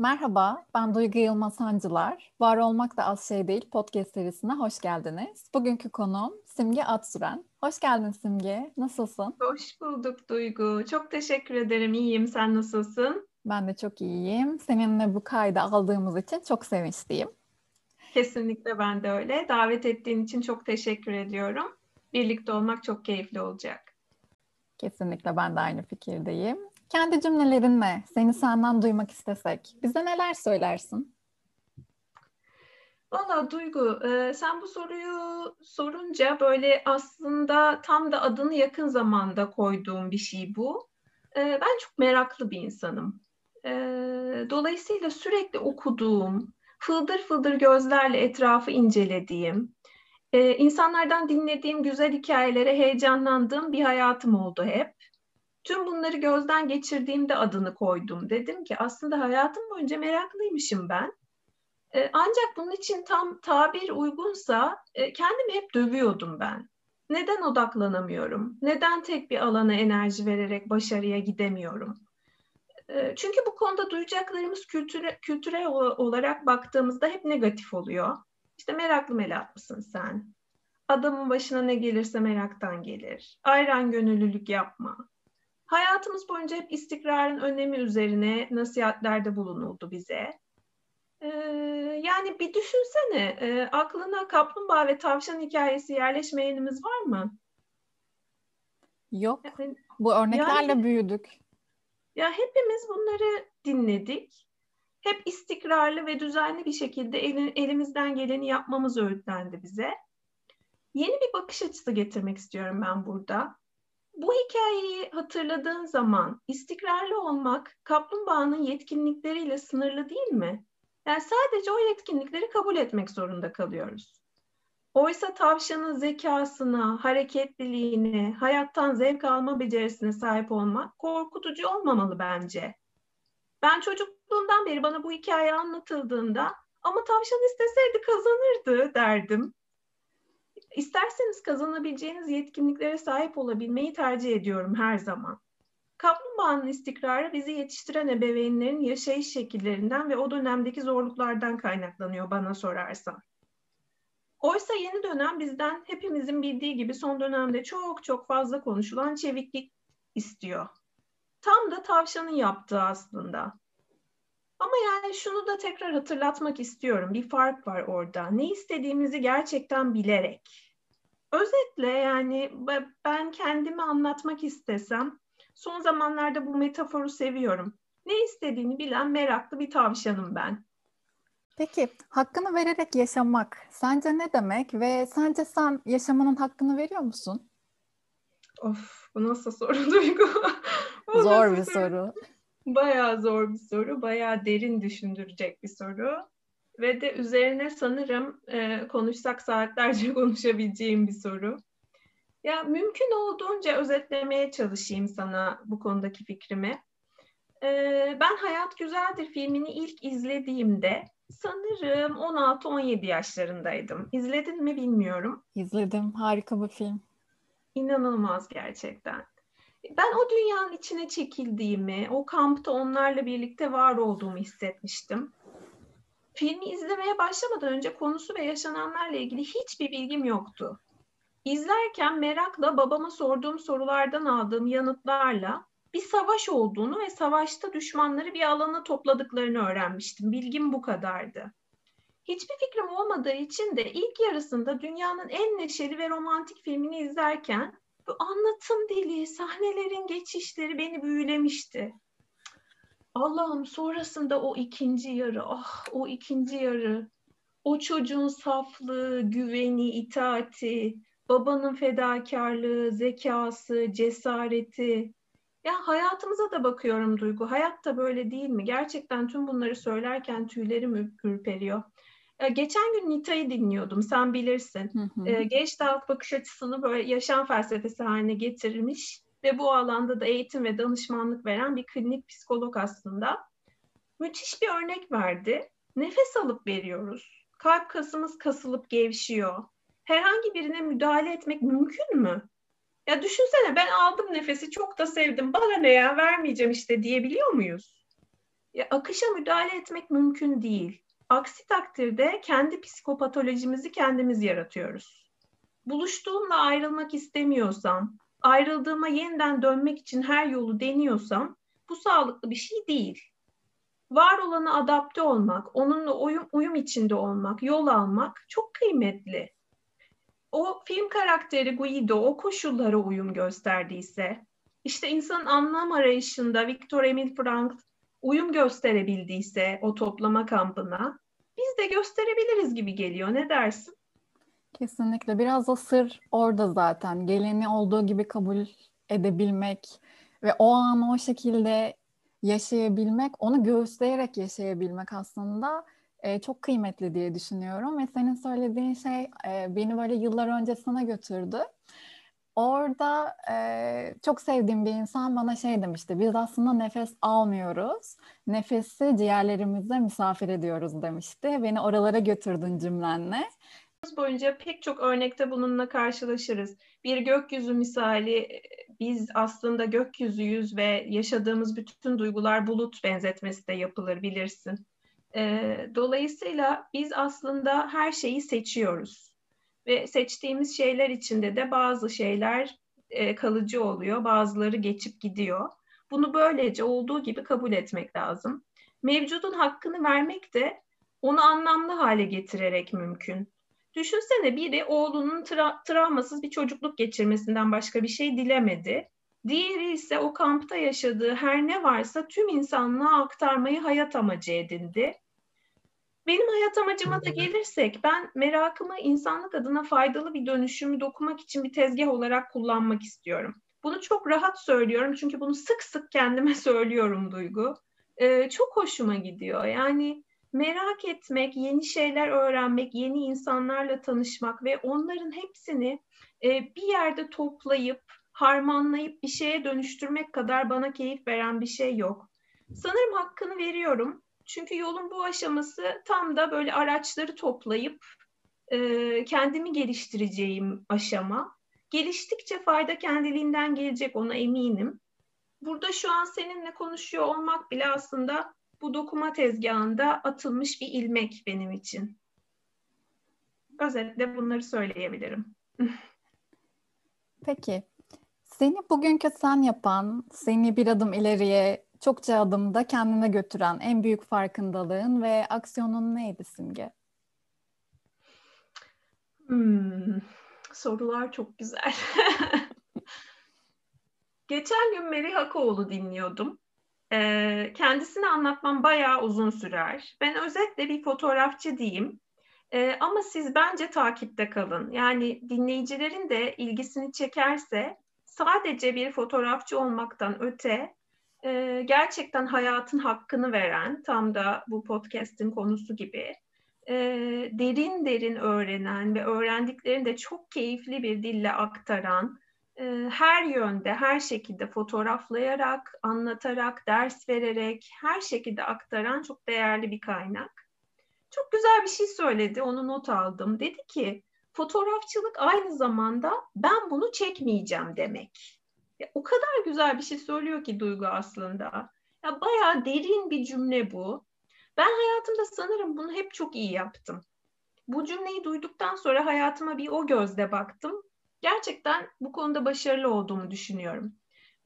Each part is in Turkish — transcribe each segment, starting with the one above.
Merhaba, ben Duygu Yılmaz Sancılar. Var Olmak da Az Şey Değil podcast serisine hoş geldiniz. Bugünkü konuğum Simge Atsüren. Hoş geldin Simge, nasılsın? Hoş bulduk Duygu. Çok teşekkür ederim, iyiyim. Sen nasılsın? Ben de çok iyiyim. Seninle bu kaydı aldığımız için çok sevinçliyim. Kesinlikle ben de öyle. Davet ettiğin için çok teşekkür ediyorum. Birlikte olmak çok keyifli olacak. Kesinlikle ben de aynı fikirdeyim. Kendi cümlelerinle seni senden duymak istesek bize neler söylersin? Valla Duygu, e, sen bu soruyu sorunca böyle aslında tam da adını yakın zamanda koyduğum bir şey bu. E, ben çok meraklı bir insanım. E, dolayısıyla sürekli okuduğum, fıldır fıldır gözlerle etrafı incelediğim, insanlardan dinlediğim güzel hikayelere heyecanlandığım bir hayatım oldu hep. Tüm bunları gözden geçirdiğimde adını koydum. Dedim ki aslında hayatım boyunca meraklıymışım ben. E, ancak bunun için tam tabir uygunsa e, kendimi hep dövüyordum ben. Neden odaklanamıyorum? Neden tek bir alana enerji vererek başarıya gidemiyorum? E, çünkü bu konuda duyacaklarımız kültüre, kültürel olarak baktığımızda hep negatif oluyor. İşte meraklı melat mısın sen? Adamın başına ne gelirse meraktan gelir. Ayran gönüllülük yapma. Hayatımız boyunca hep istikrarın önemi üzerine nasihatlerde bulunuldu bize. Ee, yani bir düşünsene, e, aklına kaplumbağa ve tavşan hikayesi yerleşmeyenimiz var mı? Yok. Yani, Bu örneklerle yani, büyüdük. Ya hepimiz bunları dinledik. Hep istikrarlı ve düzenli bir şekilde el, elimizden geleni yapmamız öğütlendi bize. Yeni bir bakış açısı getirmek istiyorum ben burada bu hikayeyi hatırladığın zaman istikrarlı olmak kaplumbağanın yetkinlikleriyle sınırlı değil mi? Yani sadece o yetkinlikleri kabul etmek zorunda kalıyoruz. Oysa tavşanın zekasına, hareketliliğine, hayattan zevk alma becerisine sahip olmak korkutucu olmamalı bence. Ben çocukluğumdan beri bana bu hikaye anlatıldığında ama tavşan isteseydi kazanırdı derdim. İsterseniz kazanabileceğiniz yetkinliklere sahip olabilmeyi tercih ediyorum her zaman. Kaplumbağanın istikrarı bizi yetiştiren ebeveynlerin yaşayış şekillerinden ve o dönemdeki zorluklardan kaynaklanıyor bana sorarsan. Oysa yeni dönem bizden hepimizin bildiği gibi son dönemde çok çok fazla konuşulan çeviklik istiyor. Tam da tavşanın yaptığı aslında. Ama yani şunu da tekrar hatırlatmak istiyorum. Bir fark var orada. Ne istediğimizi gerçekten bilerek. Özetle yani ben kendimi anlatmak istesem son zamanlarda bu metaforu seviyorum. Ne istediğini bilen meraklı bir tavşanım ben. Peki hakkını vererek yaşamak sence ne demek ve sence sen yaşamanın hakkını veriyor musun? Of bu nasıl soru Duygu? Zor bir soru. Bayağı zor bir soru, bayağı derin düşündürecek bir soru. Ve de üzerine sanırım e, konuşsak saatlerce konuşabileceğim bir soru. Ya mümkün olduğunca özetlemeye çalışayım sana bu konudaki fikrimi. Ee, ben Hayat Güzeldir filmini ilk izlediğimde sanırım 16-17 yaşlarındaydım. İzledin mi bilmiyorum. İzledim. Harika bir film. İnanılmaz gerçekten ben o dünyanın içine çekildiğimi, o kampta onlarla birlikte var olduğumu hissetmiştim. Filmi izlemeye başlamadan önce konusu ve yaşananlarla ilgili hiçbir bilgim yoktu. İzlerken merakla babama sorduğum sorulardan aldığım yanıtlarla bir savaş olduğunu ve savaşta düşmanları bir alana topladıklarını öğrenmiştim. Bilgim bu kadardı. Hiçbir fikrim olmadığı için de ilk yarısında dünyanın en neşeli ve romantik filmini izlerken anlatım dili, sahnelerin geçişleri beni büyülemişti. Allah'ım sonrasında o ikinci yarı, ah o ikinci yarı, o çocuğun saflığı, güveni, itaati, babanın fedakarlığı, zekası, cesareti. Ya hayatımıza da bakıyorum Duygu. Hayat da böyle değil mi? Gerçekten tüm bunları söylerken tüylerim ürperiyor. Ee, geçen gün Nita'yı dinliyordum, sen bilirsin. Hı hı. Ee, bakış açısını böyle yaşam felsefesi haline getirmiş ve bu alanda da eğitim ve danışmanlık veren bir klinik psikolog aslında. Müthiş bir örnek verdi. Nefes alıp veriyoruz. Kalp kasımız kasılıp gevşiyor. Herhangi birine müdahale etmek mümkün mü? Ya düşünsene ben aldım nefesi çok da sevdim. Bana ne ya vermeyeceğim işte diyebiliyor muyuz? Ya, akışa müdahale etmek mümkün değil. Aksi takdirde kendi psikopatolojimizi kendimiz yaratıyoruz. Buluştuğumla ayrılmak istemiyorsam, ayrıldığıma yeniden dönmek için her yolu deniyorsam bu sağlıklı bir şey değil. Var olana adapte olmak, onunla uyum, uyum içinde olmak, yol almak çok kıymetli. O film karakteri Guido o koşullara uyum gösterdiyse, işte insanın anlam arayışında Viktor Emil Frank uyum gösterebildiyse o toplama kampına, biz de gösterebiliriz gibi geliyor. Ne dersin? Kesinlikle. Biraz da sır orada zaten. Geleni olduğu gibi kabul edebilmek ve o an o şekilde yaşayabilmek, onu göğüsleyerek yaşayabilmek aslında e, çok kıymetli diye düşünüyorum. Ve senin söylediğin şey e, beni böyle yıllar öncesine götürdü. Orada e, çok sevdiğim bir insan bana şey demişti. Biz aslında nefes almıyoruz. Nefesi ciğerlerimize misafir ediyoruz demişti. Beni oralara götürdün cümlenle boyunca pek çok örnekte bununla karşılaşırız. Bir gökyüzü misali biz aslında gökyüzüyüz ve yaşadığımız bütün duygular bulut benzetmesi de yapılır bilirsin. dolayısıyla biz aslında her şeyi seçiyoruz ve seçtiğimiz şeyler içinde de bazı şeyler kalıcı oluyor, bazıları geçip gidiyor. Bunu böylece olduğu gibi kabul etmek lazım. Mevcudun hakkını vermek de onu anlamlı hale getirerek mümkün. Düşünsene biri oğlunun tra- travmasız bir çocukluk geçirmesinden başka bir şey dilemedi. Diğeri ise o kampta yaşadığı her ne varsa tüm insanlığa aktarmayı hayat amacı edindi. Benim hayat amacıma da gelirsek ben merakımı insanlık adına faydalı bir dönüşümü dokumak için bir tezgah olarak kullanmak istiyorum. Bunu çok rahat söylüyorum çünkü bunu sık sık kendime söylüyorum Duygu. Ee, çok hoşuma gidiyor. Yani merak etmek, yeni şeyler öğrenmek, yeni insanlarla tanışmak ve onların hepsini e, bir yerde toplayıp, harmanlayıp bir şeye dönüştürmek kadar bana keyif veren bir şey yok. Sanırım hakkını veriyorum. Çünkü yolun bu aşaması tam da böyle araçları toplayıp e, kendimi geliştireceğim aşama. Geliştikçe fayda kendiliğinden gelecek ona eminim. Burada şu an seninle konuşuyor olmak bile aslında bu dokuma tezgahında atılmış bir ilmek benim için. Özetle bunları söyleyebilirim. Peki, seni bugünkü sen yapan, seni bir adım ileriye, çokça adımda kendine götüren en büyük farkındalığın ve aksiyonun neydi Simge? Hmm, sorular çok güzel. Geçen gün Meri Hakoğlu dinliyordum. E, kendisini anlatmam bayağı uzun sürer. Ben özetle bir fotoğrafçı diyeyim. E, ama siz bence takipte kalın. Yani dinleyicilerin de ilgisini çekerse sadece bir fotoğrafçı olmaktan öte e, gerçekten hayatın hakkını veren, tam da bu podcast'in konusu gibi, e, derin derin öğrenen ve öğrendiklerini de çok keyifli bir dille aktaran, ee, her yönde, her şekilde fotoğraflayarak, anlatarak, ders vererek, her şekilde aktaran çok değerli bir kaynak. Çok güzel bir şey söyledi, onu not aldım. Dedi ki, fotoğrafçılık aynı zamanda ben bunu çekmeyeceğim demek. Ya, o kadar güzel bir şey söylüyor ki Duygu aslında. Ya, bayağı derin bir cümle bu. Ben hayatımda sanırım bunu hep çok iyi yaptım. Bu cümleyi duyduktan sonra hayatıma bir o gözle baktım gerçekten bu konuda başarılı olduğumu düşünüyorum.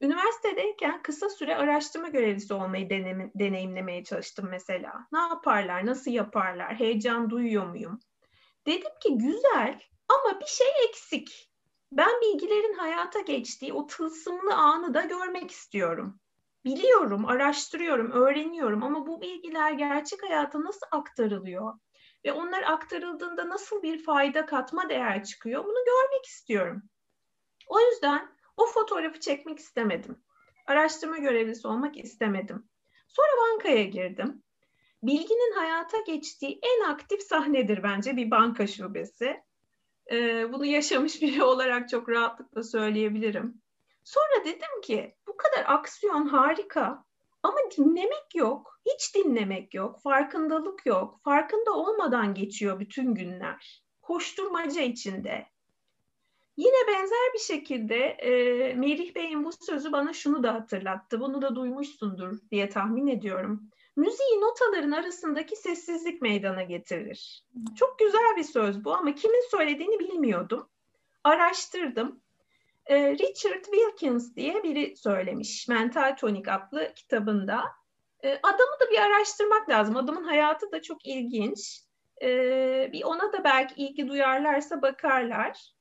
Üniversitedeyken kısa süre araştırma görevlisi olmayı deneyim, deneyimlemeye çalıştım mesela. Ne yaparlar, nasıl yaparlar, heyecan duyuyor muyum? Dedim ki güzel ama bir şey eksik. Ben bilgilerin hayata geçtiği o tılsımlı anı da görmek istiyorum. Biliyorum, araştırıyorum, öğreniyorum ama bu bilgiler gerçek hayata nasıl aktarılıyor? ve onlar aktarıldığında nasıl bir fayda katma değer çıkıyor bunu görmek istiyorum. O yüzden o fotoğrafı çekmek istemedim. Araştırma görevlisi olmak istemedim. Sonra bankaya girdim. Bilginin hayata geçtiği en aktif sahnedir bence bir banka şubesi. Ee, bunu yaşamış biri olarak çok rahatlıkla söyleyebilirim. Sonra dedim ki bu kadar aksiyon harika ama dinlemek yok, hiç dinlemek yok, farkındalık yok. Farkında olmadan geçiyor bütün günler. Koşturmaca içinde. Yine benzer bir şekilde e, Merih Bey'in bu sözü bana şunu da hatırlattı. Bunu da duymuşsundur diye tahmin ediyorum. Müziği notaların arasındaki sessizlik meydana getirir. Çok güzel bir söz bu ama kimin söylediğini bilmiyordum. Araştırdım. Ee, Richard Wilkins diye biri söylemiş Mental Tonik adlı kitabında. Ee, adamı da bir araştırmak lazım. Adamın hayatı da çok ilginç. Ee, bir ona da belki ilgi duyarlarsa bakarlar.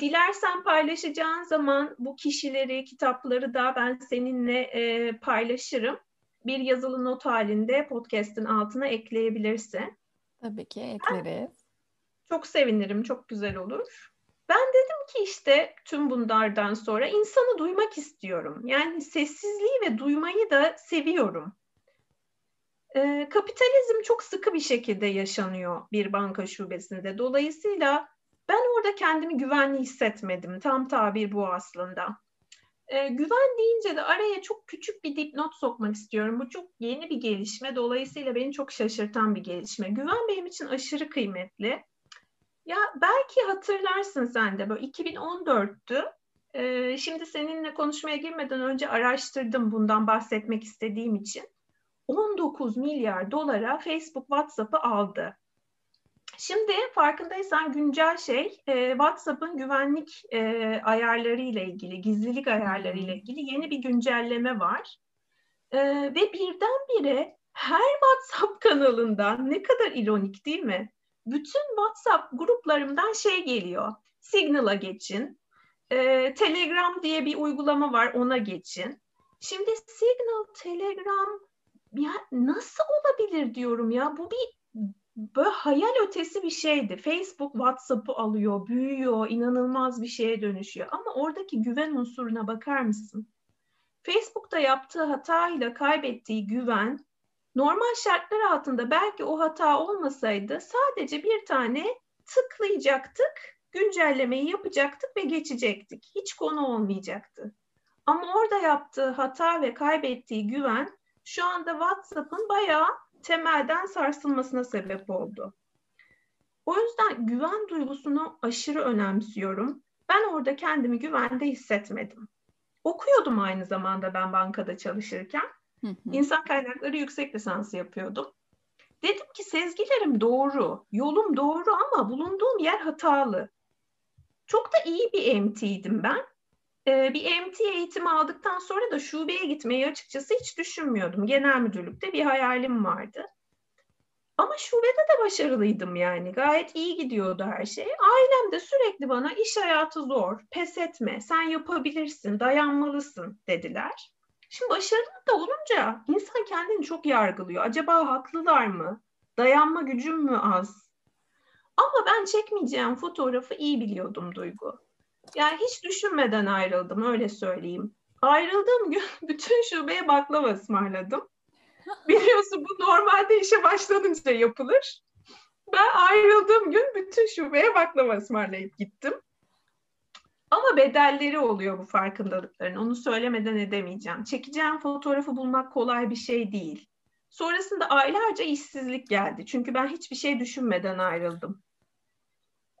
Dilersen paylaşacağın zaman bu kişileri, kitapları da ben seninle e, paylaşırım bir yazılı not halinde podcast'in altına ekleyebilirsin. Tabii ki ekleriz. Çok sevinirim, çok güzel olur. Ben dedim ki işte tüm bunlardan sonra insanı duymak istiyorum. Yani sessizliği ve duymayı da seviyorum. Ee, kapitalizm çok sıkı bir şekilde yaşanıyor bir banka şubesinde. Dolayısıyla ben orada kendimi güvenli hissetmedim. Tam tabir bu aslında. E, güven deyince de araya çok küçük bir dipnot sokmak istiyorum. Bu çok yeni bir gelişme. Dolayısıyla beni çok şaşırtan bir gelişme. Güven benim için aşırı kıymetli. Ya belki hatırlarsın sen de böyle 2014'tü. E, şimdi seninle konuşmaya girmeden önce araştırdım bundan bahsetmek istediğim için. 19 milyar dolara Facebook WhatsApp'ı aldı. Şimdi farkındaysan güncel şey e, WhatsApp'ın güvenlik e, ayarları ile ilgili, gizlilik ayarları ile ilgili yeni bir güncelleme var. E, ve birdenbire her WhatsApp kanalından ne kadar ironik değil mi? Bütün WhatsApp gruplarımdan şey geliyor. Signal'a geçin. E, Telegram diye bir uygulama var ona geçin. Şimdi Signal, Telegram ya nasıl olabilir diyorum ya. Bu bir böyle hayal ötesi bir şeydi. Facebook WhatsApp'ı alıyor, büyüyor, inanılmaz bir şeye dönüşüyor. Ama oradaki güven unsuruna bakar mısın? Facebook'ta yaptığı hatayla kaybettiği güven normal şartlar altında belki o hata olmasaydı sadece bir tane tıklayacaktık, güncellemeyi yapacaktık ve geçecektik. Hiç konu olmayacaktı. Ama orada yaptığı hata ve kaybettiği güven şu anda WhatsApp'ın bayağı temelden sarsılmasına sebep oldu. O yüzden güven duygusunu aşırı önemsiyorum. Ben orada kendimi güvende hissetmedim. Okuyordum aynı zamanda ben bankada çalışırken. İnsan kaynakları yüksek lisansı yapıyordum. Dedim ki sezgilerim doğru, yolum doğru ama bulunduğum yer hatalı. Çok da iyi bir MT'ydim ben. Ee, bir MT eğitimi aldıktan sonra da şubeye gitmeyi açıkçası hiç düşünmüyordum. Genel müdürlükte bir hayalim vardı. Ama şubede de başarılıydım yani. Gayet iyi gidiyordu her şey. Ailem de sürekli bana iş hayatı zor, pes etme, sen yapabilirsin, dayanmalısın dediler. Şimdi başarılı da olunca insan kendini çok yargılıyor. Acaba haklılar mı? Dayanma gücüm mü az? Ama ben çekmeyeceğim fotoğrafı iyi biliyordum Duygu. Yani hiç düşünmeden ayrıldım öyle söyleyeyim. Ayrıldığım gün bütün şubeye baklava ısmarladım. Biliyorsun bu normalde işe başlanınca yapılır. Ben ayrıldığım gün bütün şubeye baklava ısmarlayıp gittim. Ama bedelleri oluyor bu farkındalıkların. Onu söylemeden edemeyeceğim. Çekeceğim fotoğrafı bulmak kolay bir şey değil. Sonrasında aylarca işsizlik geldi. Çünkü ben hiçbir şey düşünmeden ayrıldım.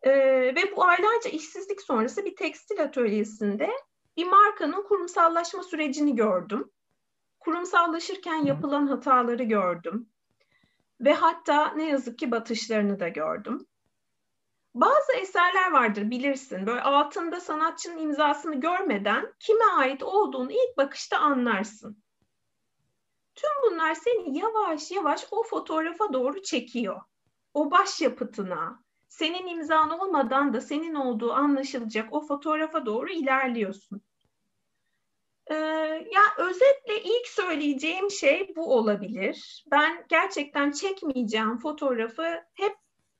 E, ve bu aylarca işsizlik sonrası bir tekstil atölyesinde bir markanın kurumsallaşma sürecini gördüm. Kurumsallaşırken yapılan hataları gördüm. Ve hatta ne yazık ki batışlarını da gördüm. Bazı eserler vardır bilirsin. Böyle altında sanatçının imzasını görmeden kime ait olduğunu ilk bakışta anlarsın. Tüm bunlar seni yavaş yavaş o fotoğrafa doğru çekiyor. O başyapıtına, senin imzan olmadan da senin olduğu anlaşılacak o fotoğrafa doğru ilerliyorsun. Ee, ya özetle ilk söyleyeceğim şey bu olabilir. Ben gerçekten çekmeyeceğim fotoğrafı hep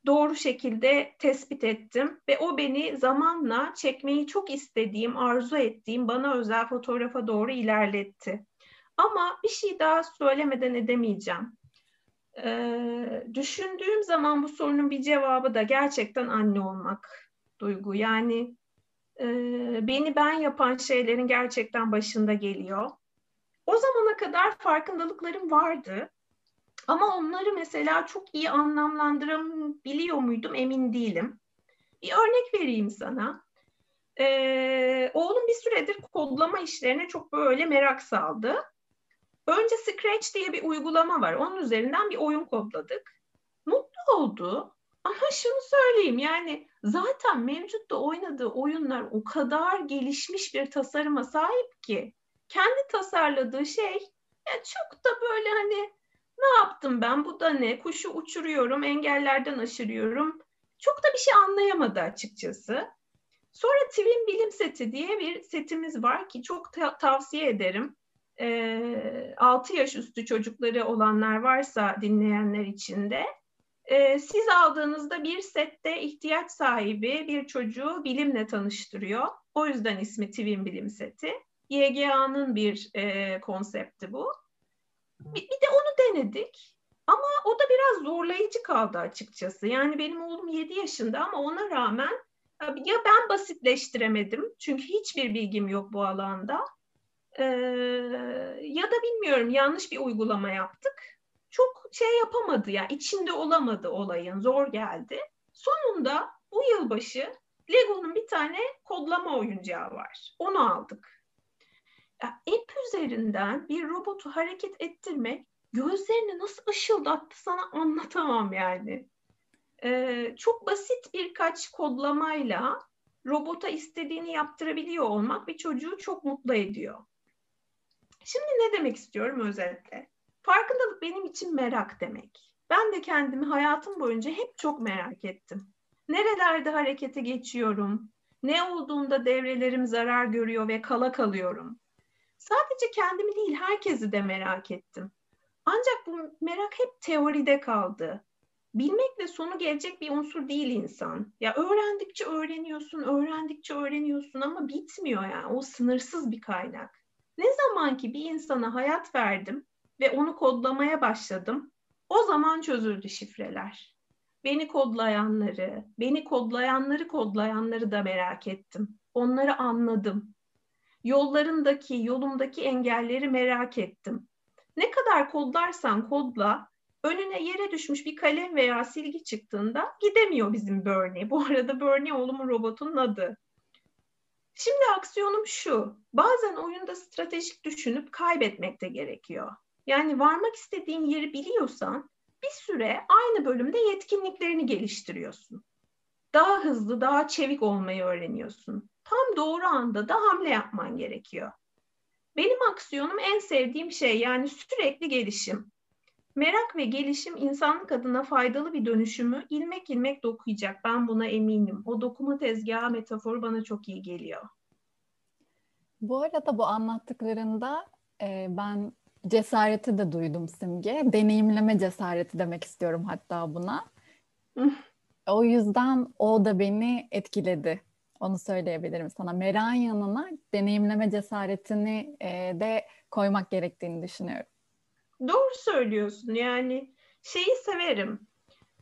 doğru şekilde tespit ettim ve o beni zamanla çekmeyi çok istediğim, arzu ettiğim bana özel fotoğrafa doğru ilerletti. Ama bir şey daha söylemeden edemeyeceğim. Ee, düşündüğüm zaman bu sorunun bir cevabı da gerçekten anne olmak duygu. Yani e, beni ben yapan şeylerin gerçekten başında geliyor. O zamana kadar farkındalıklarım vardı. Ama onları mesela çok iyi anlamlandırabiliyor muydum emin değilim. Bir örnek vereyim sana. Ee, oğlum bir süredir kodlama işlerine çok böyle merak saldı. Önce Scratch diye bir uygulama var. Onun üzerinden bir oyun kodladık. Mutlu oldu. Ama şunu söyleyeyim yani zaten mevcutta oynadığı oyunlar o kadar gelişmiş bir tasarıma sahip ki kendi tasarladığı şey ya çok da böyle hani ne yaptım ben bu da ne kuşu uçuruyorum engellerden aşırıyorum çok da bir şey anlayamadı açıkçası. Sonra Twin Bilim Seti diye bir setimiz var ki çok ta- tavsiye ederim. E, ee, 6 yaş üstü çocukları olanlar varsa dinleyenler için de e, siz aldığınızda bir sette ihtiyaç sahibi bir çocuğu bilimle tanıştırıyor. O yüzden ismi Twin Bilim Seti. YGA'nın bir e, konsepti bu. Bir, bir de onu denedik. Ama o da biraz zorlayıcı kaldı açıkçası. Yani benim oğlum 7 yaşında ama ona rağmen ya ben basitleştiremedim. Çünkü hiçbir bilgim yok bu alanda. Ya da bilmiyorum yanlış bir uygulama yaptık. Çok şey yapamadı ya içinde olamadı olayın zor geldi. Sonunda bu yılbaşı Lego'nun bir tane kodlama oyuncağı var. Onu aldık. Ya, app üzerinden bir robotu hareket ettirmek gözlerini nasıl ışıldattı sana anlatamam yani. Ee, çok basit birkaç kodlamayla robota istediğini yaptırabiliyor olmak bir çocuğu çok mutlu ediyor. Şimdi ne demek istiyorum özetle? Farkındalık benim için merak demek. Ben de kendimi hayatım boyunca hep çok merak ettim. Nerelerde harekete geçiyorum? Ne olduğunda devrelerim zarar görüyor ve kala kalıyorum? Sadece kendimi değil herkesi de merak ettim. Ancak bu merak hep teoride kaldı. Bilmekle sonu gelecek bir unsur değil insan. Ya öğrendikçe öğreniyorsun, öğrendikçe öğreniyorsun ama bitmiyor yani. O sınırsız bir kaynak. Ne zaman ki bir insana hayat verdim ve onu kodlamaya başladım, o zaman çözüldü şifreler. Beni kodlayanları, beni kodlayanları kodlayanları da merak ettim. Onları anladım. Yollarındaki, yolumdaki engelleri merak ettim. Ne kadar kodlarsan kodla, önüne yere düşmüş bir kalem veya silgi çıktığında gidemiyor bizim Bernie. Bu arada Bernie oğlumun robotunun adı. Şimdi aksiyonum şu. Bazen oyunda stratejik düşünüp kaybetmek de gerekiyor. Yani varmak istediğin yeri biliyorsan bir süre aynı bölümde yetkinliklerini geliştiriyorsun. Daha hızlı, daha çevik olmayı öğreniyorsun. Tam doğru anda da hamle yapman gerekiyor. Benim aksiyonum en sevdiğim şey yani sürekli gelişim. Merak ve gelişim insanlık adına faydalı bir dönüşümü ilmek ilmek dokuyacak. Ben buna eminim. O dokuma tezgahı metaforu bana çok iyi geliyor. Bu arada bu anlattıklarında e, ben cesareti de duydum Simge. Deneyimleme cesareti demek istiyorum hatta buna. o yüzden o da beni etkiledi. Onu söyleyebilirim sana. Merakın yanına deneyimleme cesaretini e, de koymak gerektiğini düşünüyorum. Doğru söylüyorsun. Yani şeyi severim.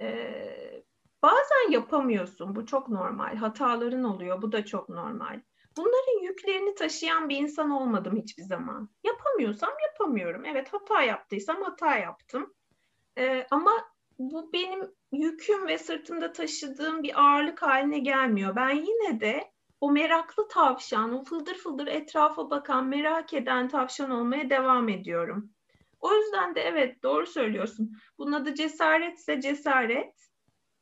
Ee, bazen yapamıyorsun. Bu çok normal. Hataların oluyor. Bu da çok normal. Bunların yüklerini taşıyan bir insan olmadım hiçbir zaman. Yapamıyorsam yapamıyorum. Evet hata yaptıysam hata yaptım. Ee, ama bu benim yüküm ve sırtımda taşıdığım bir ağırlık haline gelmiyor. Ben yine de o meraklı tavşan, o fıldır fıldır etrafa bakan, merak eden tavşan olmaya devam ediyorum. O yüzden de evet doğru söylüyorsun. Bunun adı cesaretse cesaret.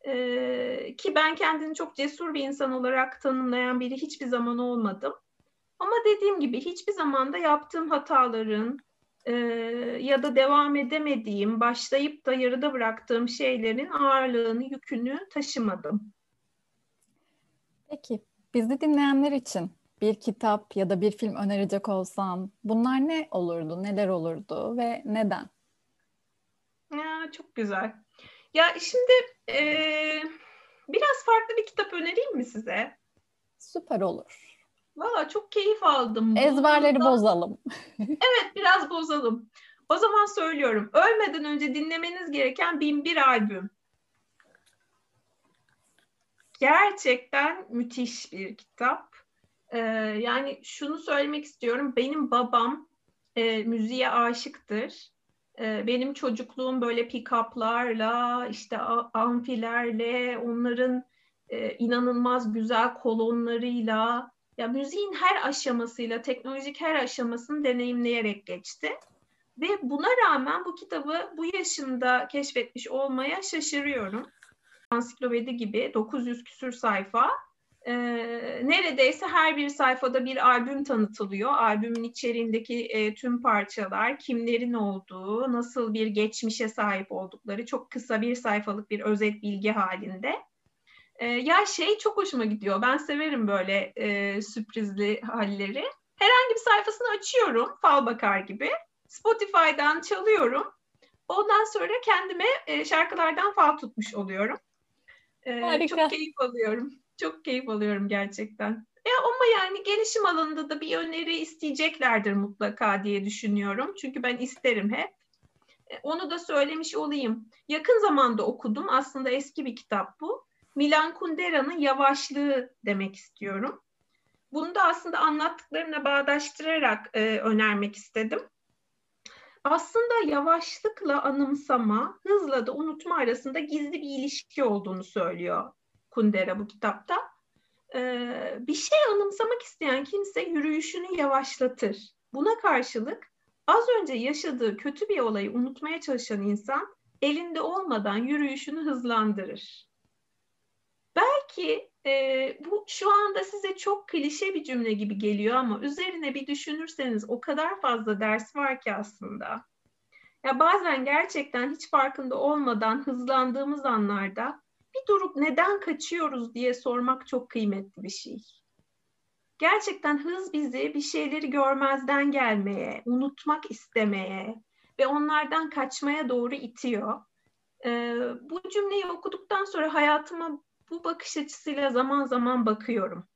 Ee, ki ben kendini çok cesur bir insan olarak tanımlayan biri hiçbir zaman olmadım. Ama dediğim gibi hiçbir zaman da yaptığım hataların e, ya da devam edemediğim, başlayıp da yarıda bıraktığım şeylerin ağırlığını, yükünü taşımadım. Peki, bizi dinleyenler için bir kitap ya da bir film önerecek olsan bunlar ne olurdu, neler olurdu ve neden? Ya, çok güzel. Ya şimdi e, biraz farklı bir kitap önereyim mi size? Süper olur. Valla çok keyif aldım. Ezberleri Bundan... bozalım. evet biraz bozalım. O zaman söylüyorum. Ölmeden önce dinlemeniz gereken bin bir albüm. Gerçekten müthiş bir kitap. Ee, yani şunu söylemek istiyorum. Benim babam e, müziğe aşıktır. E, benim çocukluğum böyle pick-up'larla, işte amfilerle, onların e, inanılmaz güzel kolonlarıyla, ya müziğin her aşamasıyla, teknolojik her aşamasını deneyimleyerek geçti. Ve buna rağmen bu kitabı bu yaşımda keşfetmiş olmaya şaşırıyorum. Ansiklopedi gibi 900 küsür sayfa. Ee, neredeyse her bir sayfada bir albüm tanıtılıyor. Albümün içeriğindeki e, tüm parçalar, kimlerin olduğu, nasıl bir geçmişe sahip oldukları çok kısa bir sayfalık bir özet bilgi halinde. E, ya şey çok hoşuma gidiyor. Ben severim böyle e, sürprizli halleri. Herhangi bir sayfasını açıyorum, fal bakar gibi. Spotify'dan çalıyorum. Ondan sonra kendime e, şarkılardan fal tutmuş oluyorum. E, Harika. Çok keyif alıyorum. Çok keyif alıyorum gerçekten. E ama yani gelişim alanında da bir öneri isteyeceklerdir mutlaka diye düşünüyorum. Çünkü ben isterim hep. E, onu da söylemiş olayım. Yakın zamanda okudum. Aslında eski bir kitap bu. Milan Kundera'nın Yavaşlığı demek istiyorum. Bunu da aslında anlattıklarımla bağdaştırarak e, önermek istedim. Aslında yavaşlıkla anımsama, hızla da unutma arasında gizli bir ilişki olduğunu söylüyor Kundera bu kitapta. Ee, bir şey anımsamak isteyen kimse yürüyüşünü yavaşlatır. Buna karşılık az önce yaşadığı kötü bir olayı unutmaya çalışan insan elinde olmadan yürüyüşünü hızlandırır. Belki e, bu şu anda size çok klişe bir cümle gibi geliyor ama üzerine bir düşünürseniz o kadar fazla ders var ki aslında. Ya bazen gerçekten hiç farkında olmadan hızlandığımız anlarda bir durup neden kaçıyoruz diye sormak çok kıymetli bir şey. Gerçekten hız bizi bir şeyleri görmezden gelmeye, unutmak istemeye ve onlardan kaçmaya doğru itiyor. Ee, bu cümleyi okuduktan sonra hayatıma bu bakış açısıyla zaman zaman bakıyorum.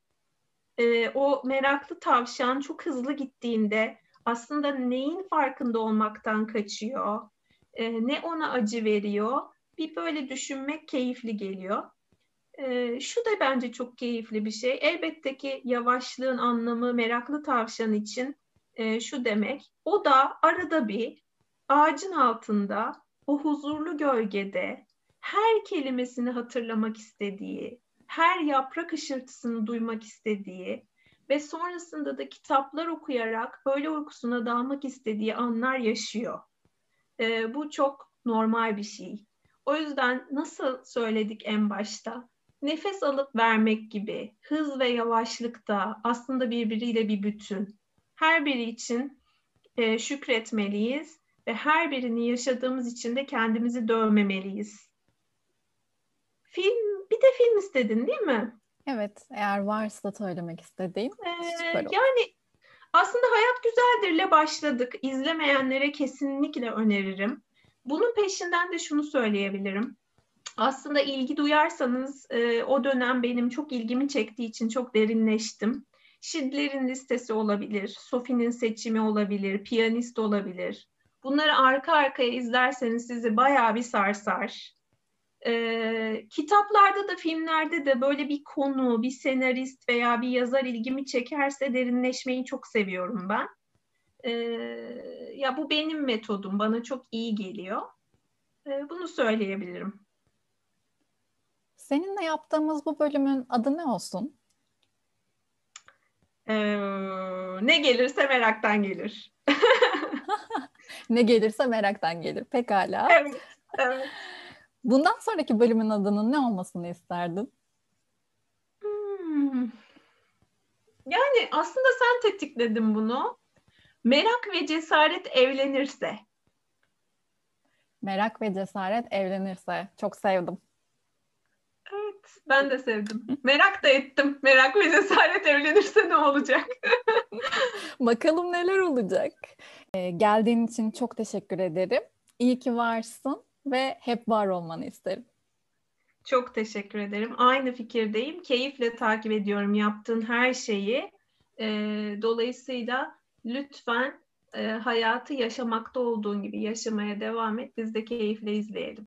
Ee, o meraklı tavşan çok hızlı gittiğinde aslında neyin farkında olmaktan kaçıyor, ee, ne ona acı veriyor bir böyle düşünmek keyifli geliyor. Ee, şu da bence çok keyifli bir şey. Elbette ki yavaşlığın anlamı meraklı tavşan için e, şu demek. O da arada bir ağacın altında o huzurlu gölgede her kelimesini hatırlamak istediği, her yaprak ışırtısını duymak istediği ve sonrasında da kitaplar okuyarak öyle uykusuna dalmak istediği anlar yaşıyor. Ee, bu çok normal bir şey. O yüzden nasıl söyledik en başta? Nefes alıp vermek gibi hız ve yavaşlık da aslında birbiriyle bir bütün. Her biri için e, şükretmeliyiz ve her birini yaşadığımız için de kendimizi dövmemeliyiz. Film, bir de film istedin değil mi? Evet, eğer varsa söylemek istediğim ee. Yani aslında Hayat Güzeldir'le başladık. İzlemeyenlere kesinlikle öneririm. Bunun peşinden de şunu söyleyebilirim. Aslında ilgi duyarsanız e, o dönem benim çok ilgimi çektiği için çok derinleştim. Schindler'in listesi olabilir, Sophie'nin seçimi olabilir, piyanist olabilir. Bunları arka arkaya izlerseniz sizi bayağı bir sarsar. Ee, kitaplarda da filmlerde de böyle bir konu, bir senarist veya bir yazar ilgimi çekerse derinleşmeyi çok seviyorum ben. E, ya bu benim metodum, bana çok iyi geliyor. E, bunu söyleyebilirim. Seninle yaptığımız bu bölümün adı ne olsun? Ee, ne gelirse meraktan gelir. ne gelirse meraktan gelir. Pekala. Evet, evet. Bundan sonraki bölümün adının ne olmasını isterdin? Hmm. Yani aslında sen tetikledin bunu. Merak ve cesaret evlenirse. Merak ve cesaret evlenirse. Çok sevdim. Evet, ben de sevdim. Merak da ettim. Merak ve cesaret evlenirse ne olacak? Bakalım neler olacak. Ee, geldiğin için çok teşekkür ederim. İyi ki varsın ve hep var olmanı isterim. Çok teşekkür ederim. Aynı fikirdeyim. Keyifle takip ediyorum yaptığın her şeyi. Ee, dolayısıyla lütfen e, hayatı yaşamakta olduğun gibi yaşamaya devam et. Biz de keyifle izleyelim.